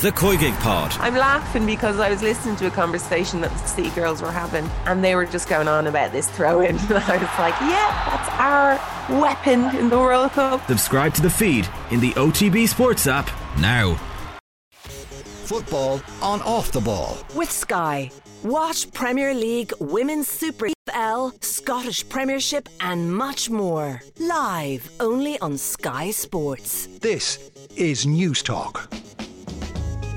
The COYGIG Pod. I'm laughing because I was listening to a conversation that the City girls were having, and they were just going on about this throw in. And I was like, yeah, that's our weapon in the World Cup. Subscribe to the feed in the OTB Sports app now. Football on off the ball. With Sky. Watch Premier League, Women's Super L, Scottish Premiership, and much more. Live only on Sky Sports. This is News Talk.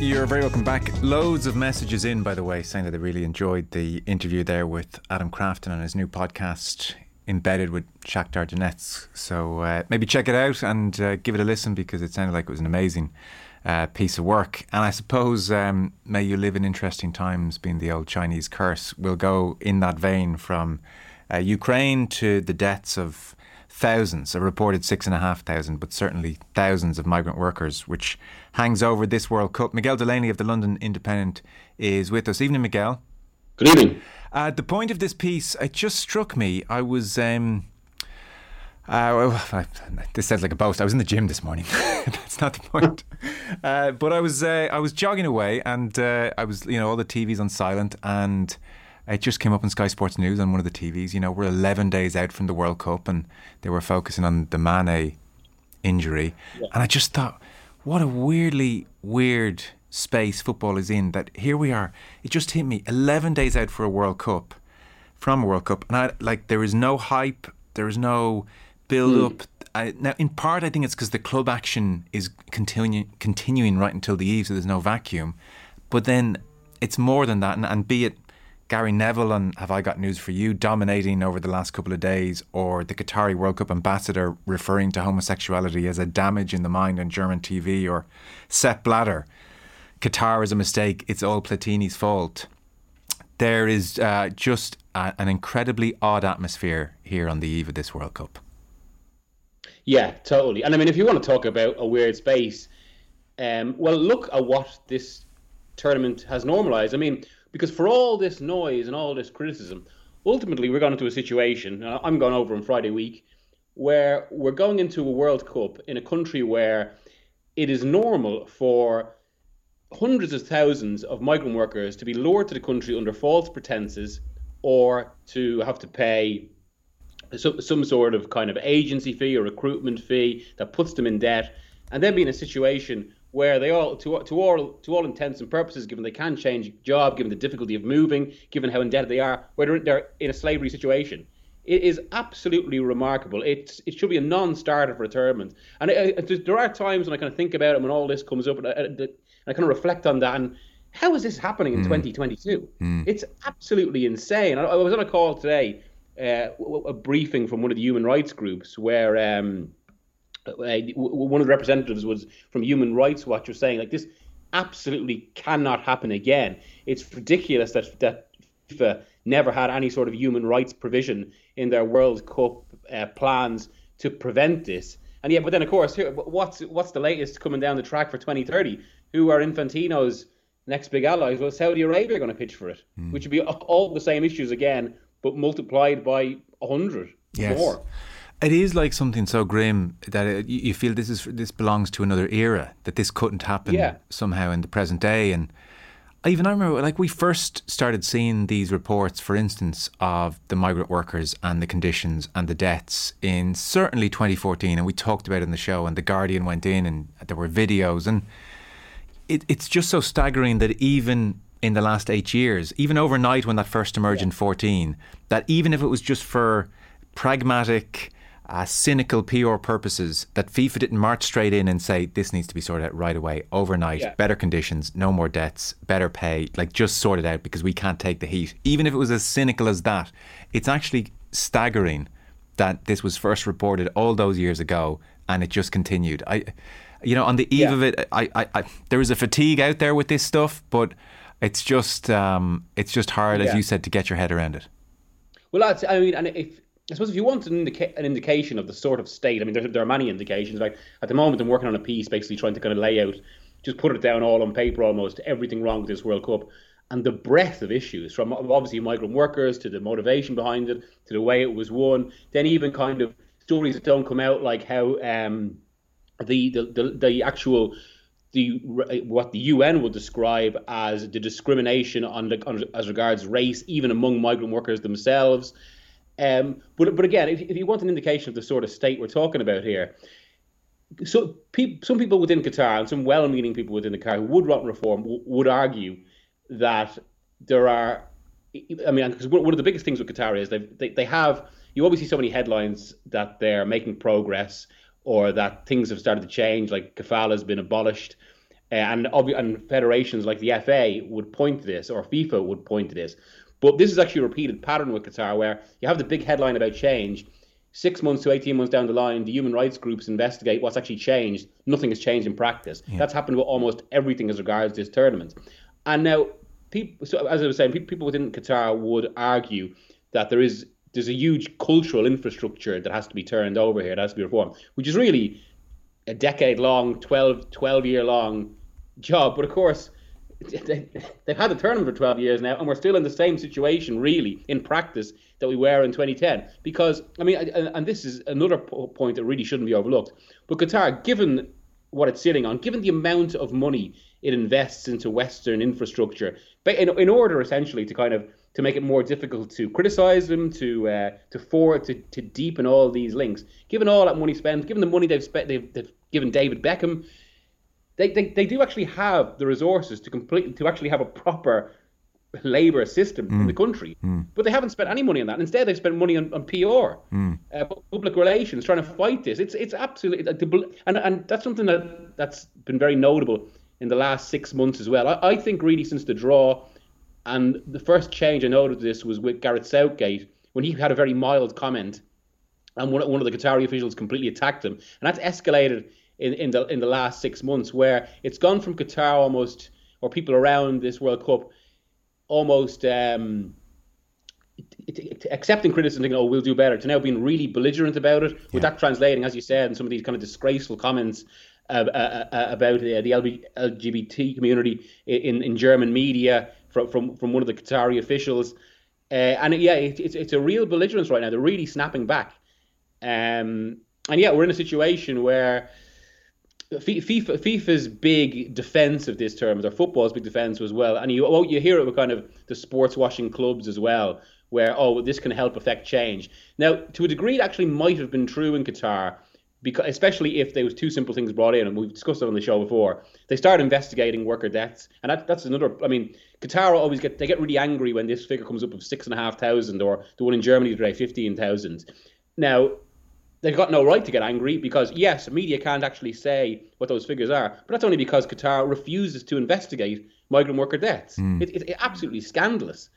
You're very welcome back. Loads of messages in, by the way, saying that they really enjoyed the interview there with Adam Crafton on his new podcast, Embedded with Shakhtar Donetsk. So uh, maybe check it out and uh, give it a listen because it sounded like it was an amazing uh, piece of work. And I suppose um, may you live in interesting times, being the old Chinese curse. We'll go in that vein from uh, Ukraine to the deaths of thousands, a reported six and a half thousand, but certainly thousands of migrant workers, which hangs over this World Cup. Miguel Delaney of the London Independent is with us. Evening, Miguel. Good evening. Uh, the point of this piece, it just struck me. I was. Um, uh, well, this sounds like a boast. I was in the gym this morning. That's not the point. Uh, but I was uh, I was jogging away, and uh, I was you know all the TVs on silent, and it just came up on Sky Sports News on one of the TVs. You know, we're 11 days out from the World Cup, and they were focusing on the Mane injury, yeah. and I just thought, what a weirdly weird space football is in. That here we are. It just hit me 11 days out for a World Cup, from a World Cup, and I like there is no hype, there is no build mm. up. I, now, in part, I think it's because the club action is continuing continuing right until the eve, so there's no vacuum. But then it's more than that, and, and be it Gary Neville and Have I Got News for You dominating over the last couple of days, or the Qatari World Cup ambassador referring to homosexuality as a damage in the mind on German TV, or Sepp Blatter, Qatar is a mistake, it's all Platini's fault. There is uh, just a, an incredibly odd atmosphere here on the eve of this World Cup. Yeah, totally. And I mean, if you want to talk about a weird space, um, well, look at what this tournament has normalized. I mean, because for all this noise and all this criticism, ultimately we're going into a situation, I'm going over on Friday week, where we're going into a World Cup in a country where it is normal for hundreds of thousands of migrant workers to be lured to the country under false pretenses or to have to pay some, some sort of kind of agency fee or recruitment fee that puts them in debt. And then be in a situation where they all, to, to all to all intents and purposes, given they can change job, given the difficulty of moving, given how indebted they are, whether they're in a slavery situation. It is absolutely remarkable. It's it should be a non-starter for tournament. And there are times when I kind of think about it when all this comes up, and I, and I kind of reflect on that. And how is this happening in mm. 2022? Mm. It's absolutely insane. I, I, was on a call today, uh, a briefing from one of the human rights groups, where. Um, uh, one of the representatives was from Human Rights Watch was saying like this absolutely cannot happen again. It's ridiculous that that FIFA never had any sort of human rights provision in their World Cup uh, plans to prevent this. And yeah, but then of course, what's what's the latest coming down the track for 2030? Who are Infantino's next big allies? Well, Saudi Arabia going to pitch for it, mm. which would be all the same issues again, but multiplied by hundred yes. more it is like something so grim that it, you feel this is this belongs to another era that this couldn't happen yeah. somehow in the present day and even I remember like we first started seeing these reports for instance of the migrant workers and the conditions and the deaths in certainly 2014 and we talked about it in the show and the Guardian went in and there were videos and it, it's just so staggering that even in the last eight years even overnight when that first emerged yeah. in 14 that even if it was just for pragmatic uh, cynical PR purposes that FIFA didn't march straight in and say this needs to be sorted out right away, overnight, yeah. better conditions, no more debts, better pay, like just sort it out because we can't take the heat. Even if it was as cynical as that, it's actually staggering that this was first reported all those years ago and it just continued. I, you know, on the eve yeah. of it, I, I, I, there is a fatigue out there with this stuff, but it's just, um, it's just hard, yeah. as you said, to get your head around it. Well, that's, I mean, and if I suppose if you want an, indica- an indication of the sort of state, I mean, there, there are many indications. Like at the moment, I'm working on a piece basically trying to kind of lay out, just put it down all on paper almost, everything wrong with this World Cup. And the breadth of issues, from obviously migrant workers to the motivation behind it, to the way it was won, then even kind of stories that don't come out, like how um, the, the, the, the actual the what the UN would describe as the discrimination on, the, on as regards race, even among migrant workers themselves. Um, but but again, if, if you want an indication of the sort of state we're talking about here, so pe- some people within Qatar and some well-meaning people within the Qatar who would want reform w- would argue that there are. I mean, because one of the biggest things with Qatar is they they have. You always see so many headlines that they're making progress or that things have started to change, like kafala has been abolished. Uh, and, and federations like the FA would point to this, or FIFA would point to this. But this is actually a repeated pattern with Qatar, where you have the big headline about change. Six months to 18 months down the line, the human rights groups investigate what's actually changed. Nothing has changed in practice. Yeah. That's happened with almost everything as regards this tournament. And now, people, so as I was saying, people within Qatar would argue that there is there's a huge cultural infrastructure that has to be turned over here, that has to be reformed, which is really a decade long, 12, 12 year long job. But of course, they, have had the tournament for 12 years now, and we're still in the same situation, really, in practice, that we were in 2010. Because, I mean, and this is another point that really shouldn't be overlooked. But Qatar, given what it's sitting on, given the amount of money it invests into Western infrastructure, in, in order essentially to kind of to make it more difficult to criticize them, to uh, to forward, to, to deepen all these links. Given all that money spent, given the money they've spent, they've, they've given David Beckham, they, they, they do actually have the resources to complete to actually have a proper labor system mm. in the country, mm. but they haven't spent any money on that. Instead, they've spent money on, on PR, mm. uh, public relations, trying to fight this. It's it's absolutely and and that's something that that's been very notable in the last six months as well. I, I think really since the draw, and the first change I noted this was with Gareth Southgate when he had a very mild comment, and one one of the Qatari officials completely attacked him, and that's escalated in, in the in the last six months, where it's gone from Qatar almost or people around this World Cup almost um, accepting criticism, thinking, "Oh, we'll do better," to now being really belligerent about it. With that translating, as you said, in some of these kind of disgraceful comments uh, uh, uh, about uh, the LGBT community in in German media from from, from one of the Qatari officials. Uh, and yeah, it, it's it's a real belligerence right now. They're really snapping back. Um, and yeah, we're in a situation where FIFA, FIFA's big defense of this term, or football's big defense as well, and you oh, you hear it with kind of the sports washing clubs as well, where oh this can help affect change. Now, to a degree, it actually might have been true in Qatar, because especially if there was two simple things brought in, and we've discussed it on the show before. They start investigating worker deaths, and that, that's another. I mean, Qatar always get they get really angry when this figure comes up of six and a half thousand, or the one in Germany today, fifteen thousand. Now they've got no right to get angry because yes, media can't actually say what those figures are, but that's only because Qatar refuses to investigate migrant worker deaths. Mm. It, it, it's absolutely scandalous,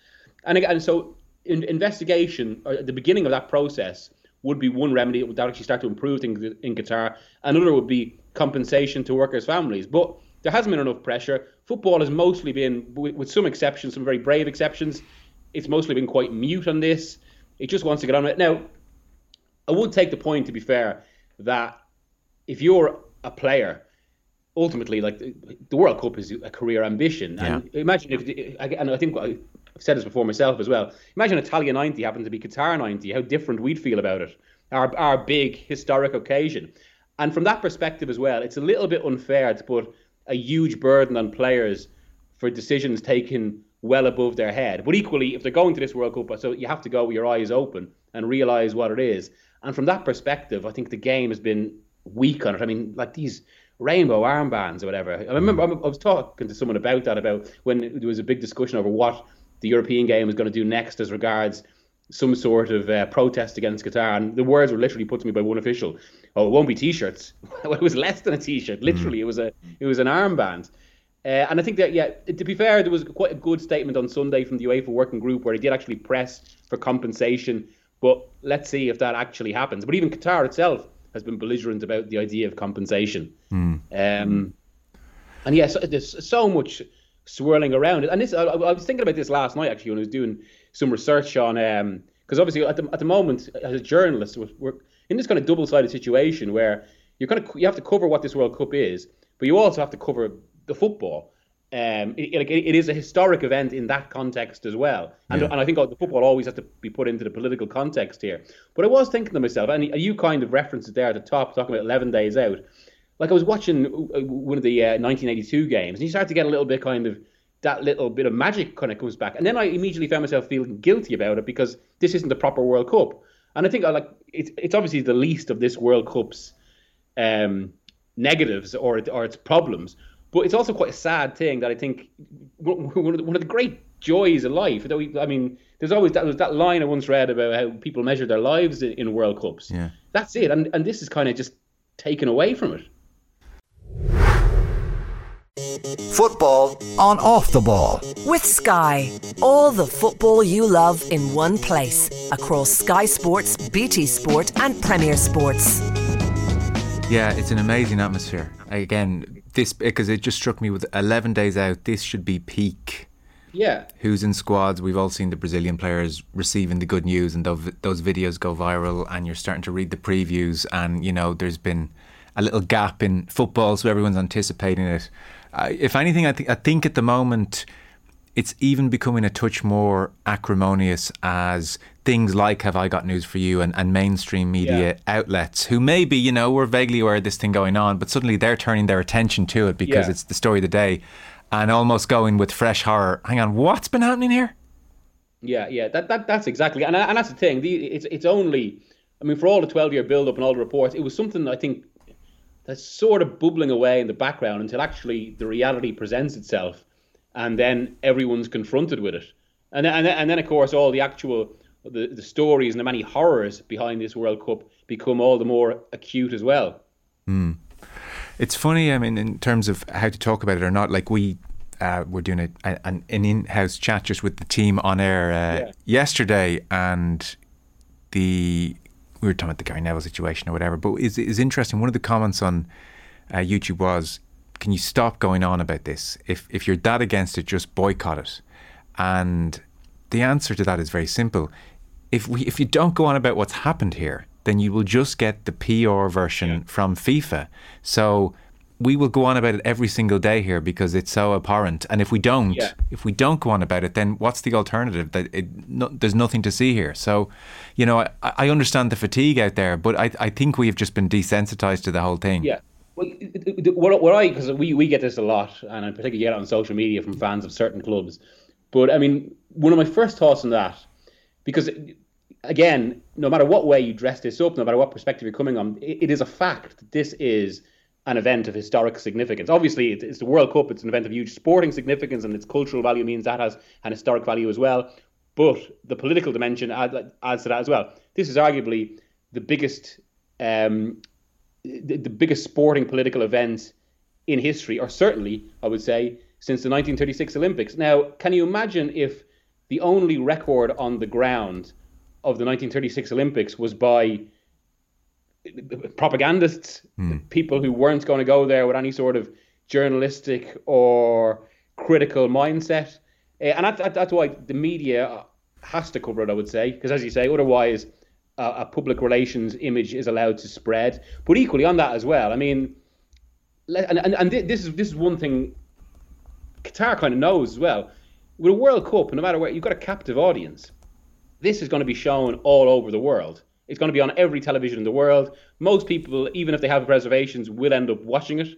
and again, so in, investigation at the beginning of that process would be one remedy that would actually start to improve things in Qatar. Another would be compensation to workers' families, but there hasn't been enough pressure. Football has mostly been, with, with some exceptions, some very brave exceptions, it's mostly been quite mute on this. It just wants to get on with it. Now, I would take the point, to be fair, that if you're a player, ultimately, like the World Cup is a career ambition. Yeah. And imagine if, and I think I've said this before myself as well. Imagine Italia 90 happened to be Qatar 90, how different we'd feel about it. Our, our big historic occasion. And from that perspective as well, it's a little bit unfair to put a huge burden on players for decisions taken well above their head. But equally, if they're going to this World Cup, so you have to go with your eyes open and realize what it is. And from that perspective, I think the game has been weak on it. I mean, like these rainbow armbands or whatever. I remember I was talking to someone about that about when there was a big discussion over what the European game was going to do next as regards some sort of uh, protest against Qatar. And the words were literally put to me by one official. Oh, it won't be t-shirts. it was less than a t-shirt. Mm. Literally, mm. it was a it was an armband. Uh, and I think that, yeah, to be fair, there was quite a good statement on Sunday from the UEFA working group where they did actually press for compensation but let's see if that actually happens. But even Qatar itself has been belligerent about the idea of compensation. Mm. Um, and yes, yeah, so, there's so much swirling around it. And this, I, I, was thinking about this last night actually when I was doing some research on, because um, obviously at the, at the moment as a journalist, we're in this kind of double-sided situation where you kind of you have to cover what this World Cup is, but you also have to cover the football um, it, it, it is a historic event in that context as well. And, yeah. and I think the football always has to be put into the political context here. But I was thinking to myself, and you kind of referenced it there at the top, talking about 11 days out. like I was watching uh, one of the uh, 1982 games, and you start to get a little bit kind of that little bit of magic kind of comes back, and then I immediately found myself feeling guilty about it because this isn't the proper World Cup, and I think I like it's it's obviously the least of this World Cup's um, negatives or or its problems, but it's also quite a sad thing that I think one of the, one of the great joys of life. I mean, there's always that was that line I once read about how people measure their lives in, in World Cups. Yeah, that's it, and and this is kind of just taken away from it. Football on off the ball. With Sky, all the football you love in one place across Sky Sports, BT Sport, and Premier Sports. Yeah, it's an amazing atmosphere. Again, this because it just struck me with 11 days out, this should be peak. Yeah. Who's in squads? We've all seen the Brazilian players receiving the good news, and those, those videos go viral, and you're starting to read the previews, and you know there's been a little gap in football, so everyone's anticipating it. Uh, if anything, I, th- I think at the moment it's even becoming a touch more acrimonious as things like Have I Got News for You and, and mainstream media yeah. outlets who maybe, you know, were vaguely aware of this thing going on, but suddenly they're turning their attention to it because yeah. it's the story of the day and almost going with fresh horror. Hang on, what's been happening here? Yeah, yeah, that, that that's exactly, and, and that's the thing. The, it's it's only, I mean, for all the twelve year build up and all the reports, it was something I think that's sort of bubbling away in the background until actually the reality presents itself, and then everyone's confronted with it, and then, and then, and then of course all the actual the, the stories and the many horrors behind this World Cup become all the more acute as well. Mm. It's funny, I mean, in terms of how to talk about it or not. Like we uh, we're doing a, an, an in-house chat just with the team on air uh, yeah. yesterday, and the we were talking about the Gary Neville situation or whatever. But is is interesting. One of the comments on uh, YouTube was, "Can you stop going on about this? If if you're that against it, just boycott it." And the answer to that is very simple. If we if you don't go on about what's happened here, then you will just get the PR version yeah. from FIFA. So we will go on about it every single day here because it's so abhorrent. And if we don't, yeah. if we don't go on about it, then what's the alternative? That it, no, there's nothing to see here. So, you know, I, I understand the fatigue out there, but I, I think we have just been desensitized to the whole thing. Yeah. What, what I because we, we get this a lot, and I particularly get it on social media from fans of certain clubs. But I mean, one of my first thoughts on that, because again, no matter what way you dress this up, no matter what perspective you're coming on, it, it is a fact that this is an event of historic significance. Obviously, it's the World Cup, it's an event of huge sporting significance, and its cultural value means that has an historic value as well. But the political dimension adds to that as well. This is arguably the biggest, um, the, the biggest sporting political event in history, or certainly, I would say, since the 1936 Olympics. Now, can you imagine if the only record on the ground of the 1936 Olympics was by propagandists, mm. people who weren't going to go there with any sort of journalistic or critical mindset. Uh, and that, that's why the media has to cover it, I would say, because as you say, otherwise uh, a public relations image is allowed to spread. But equally on that as well, I mean, and, and, and this is this is one thing Qatar kind of knows as well. With a World Cup, no matter where, you've got a captive audience. This is going to be shown all over the world. It's going to be on every television in the world. Most people, even if they have reservations, will end up watching it.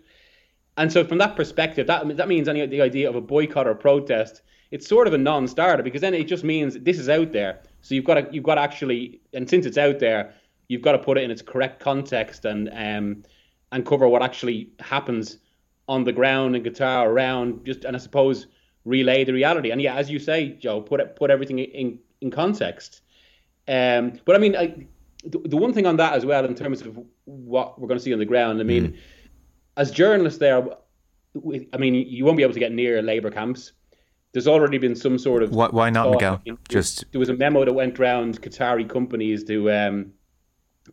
And so, from that perspective, that that means any the idea of a boycott or protest, it's sort of a non-starter because then it just means this is out there. So you've got to you've got to actually, and since it's out there, you've got to put it in its correct context and um, and cover what actually happens on the ground and Qatar around just and I suppose relay the reality. And yeah, as you say, Joe, put it, put everything in in context. Um, but I mean, I, the, the one thing on that as well, in terms of what we're going to see on the ground, I mean, mm. as journalists there, I mean, you won't be able to get near Labour camps. There's already been some sort of why, why not, Miguel? Just there was a memo that went around Qatari companies to um,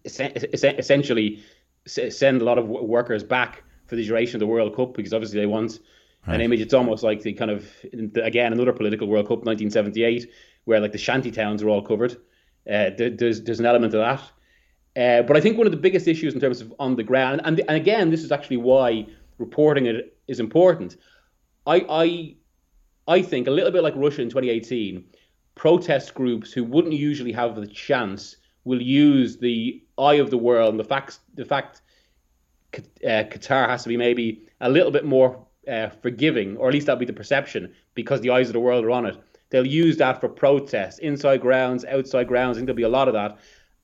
essentially send a lot of workers back for the duration of the World Cup because obviously they want right. an image. It's almost like the kind of again another political World Cup, 1978, where like the shanty towns are all covered. Uh, there's there's an element of that. Uh, but I think one of the biggest issues in terms of on the ground, and, and again, this is actually why reporting it is important. I, I I think a little bit like Russia in 2018, protest groups who wouldn't usually have the chance will use the eye of the world and the facts, the fact uh, Qatar has to be maybe a little bit more uh, forgiving, or at least that'll be the perception, because the eyes of the world are on it. They'll use that for protests, inside grounds, outside grounds. I think there'll be a lot of that.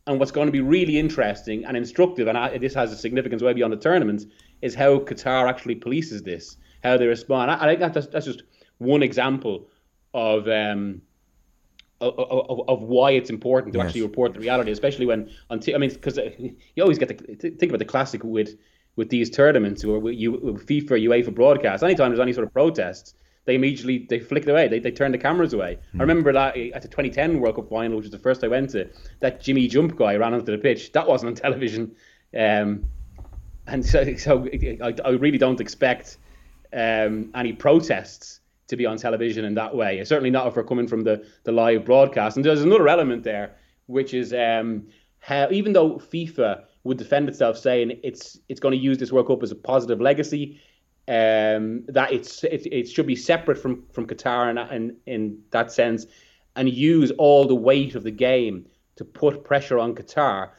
And what's going to be really interesting and instructive, and this has a significance way beyond the tournament, is how Qatar actually polices this, how they respond. I, I think that's, that's just one example of um, of, of, of, why it's important to yes. actually report the reality, especially when on t- I mean, because uh, you always get to think about the classic with with these tournaments or you FIFA, UEFA broadcast. Anytime there's any sort of protests, they immediately they flick it away. They, they turn the cameras away. Mm. I remember that at the 2010 World Cup final, which was the first I went to, that Jimmy Jump guy ran onto the pitch. That wasn't on television, um, and so, so I, I really don't expect um, any protests to be on television in that way. Certainly not if we're coming from the, the live broadcast. And there's another element there, which is um, how even though FIFA would defend itself saying it's it's going to use this World Cup as a positive legacy, um, that it's it, it should be separate from from Qatar in, in in that sense, and use all the weight of the game to put pressure on Qatar.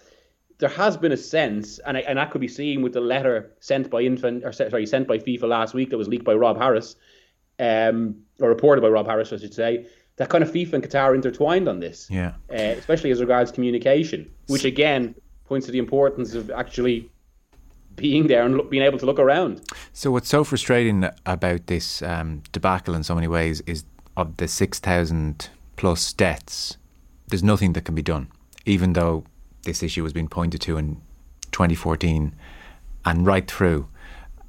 There has been a sense, and I, and that could be seen with the letter sent by Infant, or sorry, sent by FIFA last week that was leaked by Rob Harris, um, or reported by Rob Harris, I should say, that kind of FIFA and Qatar intertwined on this. Yeah. Uh, especially as regards communication, which again points to the importance of actually being there and look, being able to look around. So, what's so frustrating about this um, debacle in so many ways is of the 6,000 plus deaths, there's nothing that can be done, even though this issue has been pointed to in 2014 and right through.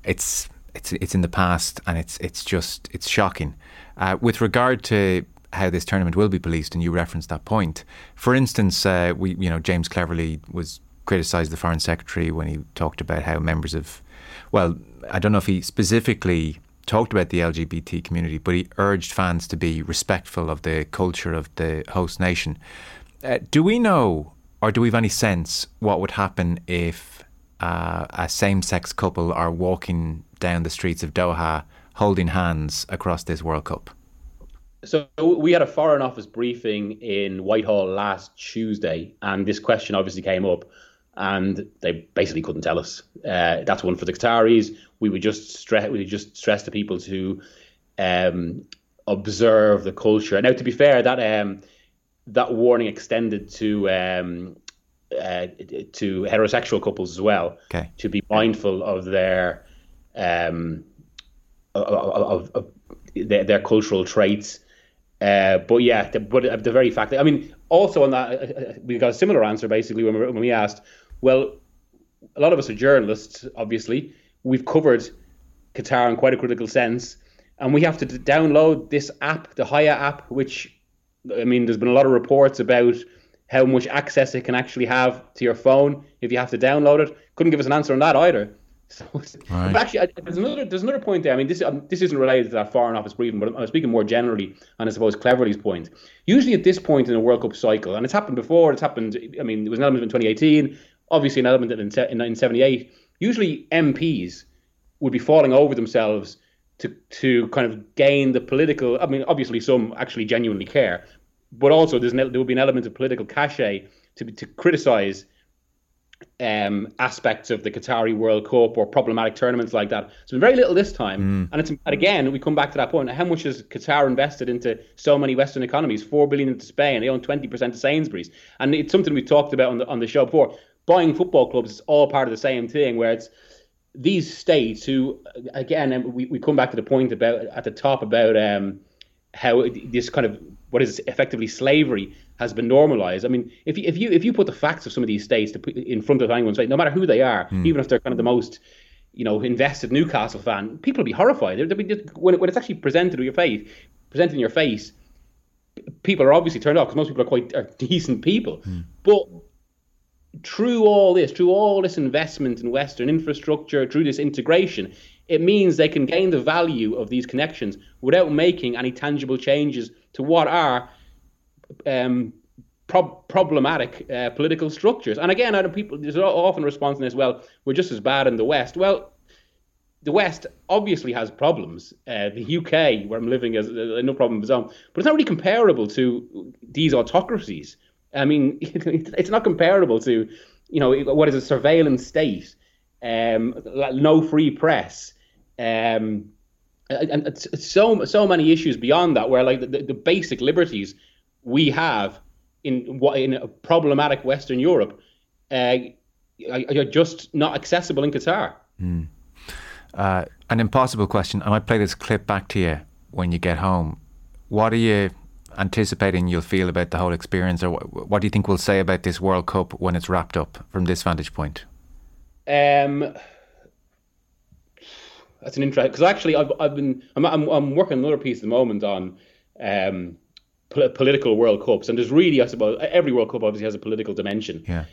It's it's it's in the past, and it's it's just it's shocking. Uh, with regard to how this tournament will be policed, and you referenced that point. For instance, uh, we you know James Cleverly was criticised the foreign secretary when he talked about how members of, well, I don't know if he specifically talked about the LGBT community, but he urged fans to be respectful of the culture of the host nation. Uh, do we know, or do we have any sense, what would happen if uh, a same sex couple are walking down the streets of Doha holding hands across this World Cup? So we had a Foreign Office briefing in Whitehall last Tuesday, and this question obviously came up, and they basically couldn't tell us. Uh, that's one for the Qataris. We would just stress we would just stress to people to um, observe the culture. Now, to be fair, that um, that warning extended to um, uh, to heterosexual couples as well. Okay. To be mindful of their um, of, of, of their, their, cultural traits. Uh, but yeah, the, but the very fact that I mean, also on that, uh, uh, we got a similar answer basically when we, when we asked. Well, a lot of us are journalists, obviously. We've covered Qatar in quite a critical sense, and we have to download this app, the Haya app, which I mean, there's been a lot of reports about how much access it can actually have to your phone if you have to download it. Couldn't give us an answer on that either. So, right. but actually, there's another there's another point there. I mean, this um, this isn't related to that foreign office briefing, but I'm speaking more generally, and I suppose Cleverly's point. Usually, at this point in a World Cup cycle, and it's happened before. It's happened. I mean, there was an element in 2018, obviously an element in, in 1978. Usually, MPs would be falling over themselves to to kind of gain the political. I mean, obviously, some actually genuinely care, but also there's an, there would be an element of political cachet to to criticise um, aspects of the Qatari World Cup or problematic tournaments like that. So very little this time, mm. and it's and again we come back to that point. How much has Qatar invested into so many Western economies? Four billion into Spain. They own twenty percent of Sainsbury's, and it's something we talked about on the on the show before. Buying football clubs is all part of the same thing, where it's these states who, again, we, we come back to the point about at the top about um, how this kind of what is effectively slavery has been normalized. I mean, if you, if you if you put the facts of some of these states to put in front of anyone's face, no matter who they are, mm. even if they're kind of the most you know invested Newcastle fan, people will be horrified. They'll be, when, when it's actually presented to your face, presented in your face, people are obviously turned off because most people are quite are decent people. Mm. But through all this, through all this investment in Western infrastructure, through this integration, it means they can gain the value of these connections without making any tangible changes to what are um, pro- problematic uh, political structures. And again, out of people, there's often response in this, well, we're just as bad in the West. Well, the West obviously has problems. Uh, the UK, where I'm living, has uh, no problem of its own, but it's not really comparable to these autocracies. I mean, it's not comparable to, you know, what is a surveillance state um, no free press, um, and it's so so many issues beyond that where like the, the basic liberties we have in what in a problematic Western Europe uh, are just not accessible in Qatar. Mm. Uh, an impossible question. I might play this clip back to you when you get home. What are you anticipating you'll feel about the whole experience, or what, what do you think we'll say about this World Cup when it's wrapped up from this vantage point? Um, that's an interesting because actually I've I've been I'm, I'm I'm working another piece at the moment on um political World Cups, and there's really I suppose every World Cup obviously has a political dimension. Yeah.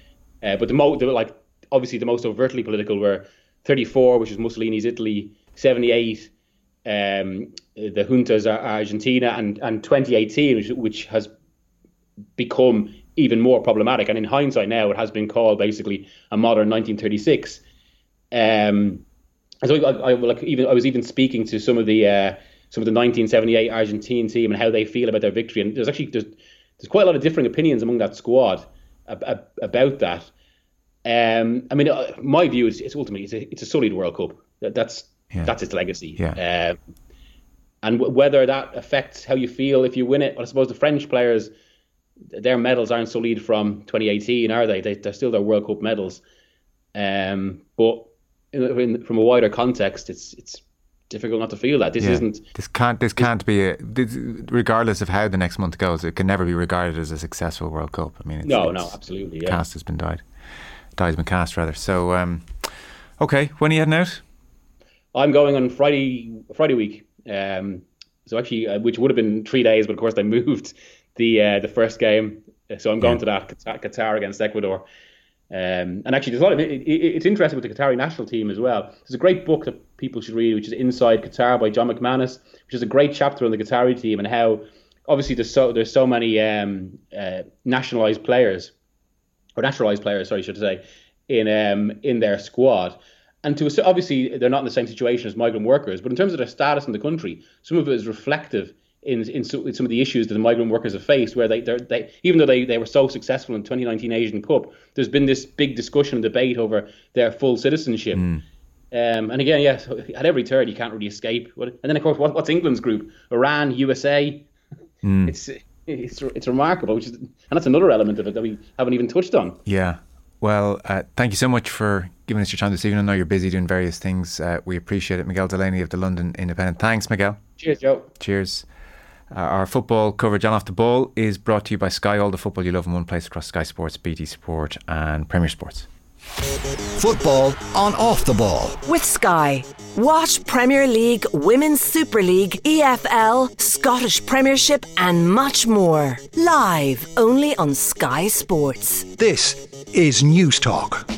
Uh, but the most like obviously the most overtly political were 34, which is Mussolini's Italy, 78, um, the juntas are Argentina, and and 2018, which, which has become even more problematic. And in hindsight, now it has been called basically a modern 1936. Um, so I, I, like even I was even speaking to some of the uh, some of the 1978 Argentine team and how they feel about their victory. And there's actually there's, there's quite a lot of differing opinions among that squad about that. Um, I mean, uh, my view is it's ultimately it's a, it's a solid World Cup. That, that's yeah. that's its legacy. Yeah. Um, and w- whether that affects how you feel if you win it, well, I suppose the French players, their medals aren't solid from 2018, are they? they they're still their World Cup medals. Um, but in, in, from a wider context, it's it's difficult not to feel that this yeah. isn't. This can't. This can't be. A, this, regardless of how the next month goes, it can never be regarded as a successful World Cup. I mean, it's, no, it's, no, absolutely. Yeah. Cast has been died. Die's been cast rather. So, um, okay, when are you heading out? I'm going on Friday. Friday week. Um, so actually, uh, which would have been three days, but of course they moved the uh, the first game. So I'm going yeah. to that Qatar against Ecuador. Um, and actually, there's a lot of it, it, it's interesting with the Qatari national team as well. There's a great book that people should read, which is Inside Qatar by John McManus, which is a great chapter on the Qatari team and how obviously there's so there's so many um, uh, nationalized players or naturalized players, sorry, should I say, in um, in their squad. And to obviously they're not in the same situation as migrant workers, but in terms of their status in the country, some of it is reflective in, in, some of the issues that the migrant workers have faced, where they, they even though they, they were so successful in 2019 Asian Cup, there's been this big discussion and debate over their full citizenship. Mm. Um, and again, yes, at every turn you can't really escape. And then of course, what, what's England's group? Iran, USA. Mm. It's it's it's remarkable, which is, and that's another element of it that we haven't even touched on. Yeah. Well, uh, thank you so much for giving us your time this evening. I know you're busy doing various things. Uh, we appreciate it. Miguel Delaney of the London Independent. Thanks, Miguel. Cheers, Joe. Cheers. Uh, our football coverage on Off the Ball is brought to you by Sky. All the football you love in one place across Sky Sports, BT Sport, and Premier Sports. Football on Off the Ball. With Sky. Watch Premier League, Women's Super League, EFL, Scottish Premiership, and much more. Live only on Sky Sports. This is News Talk.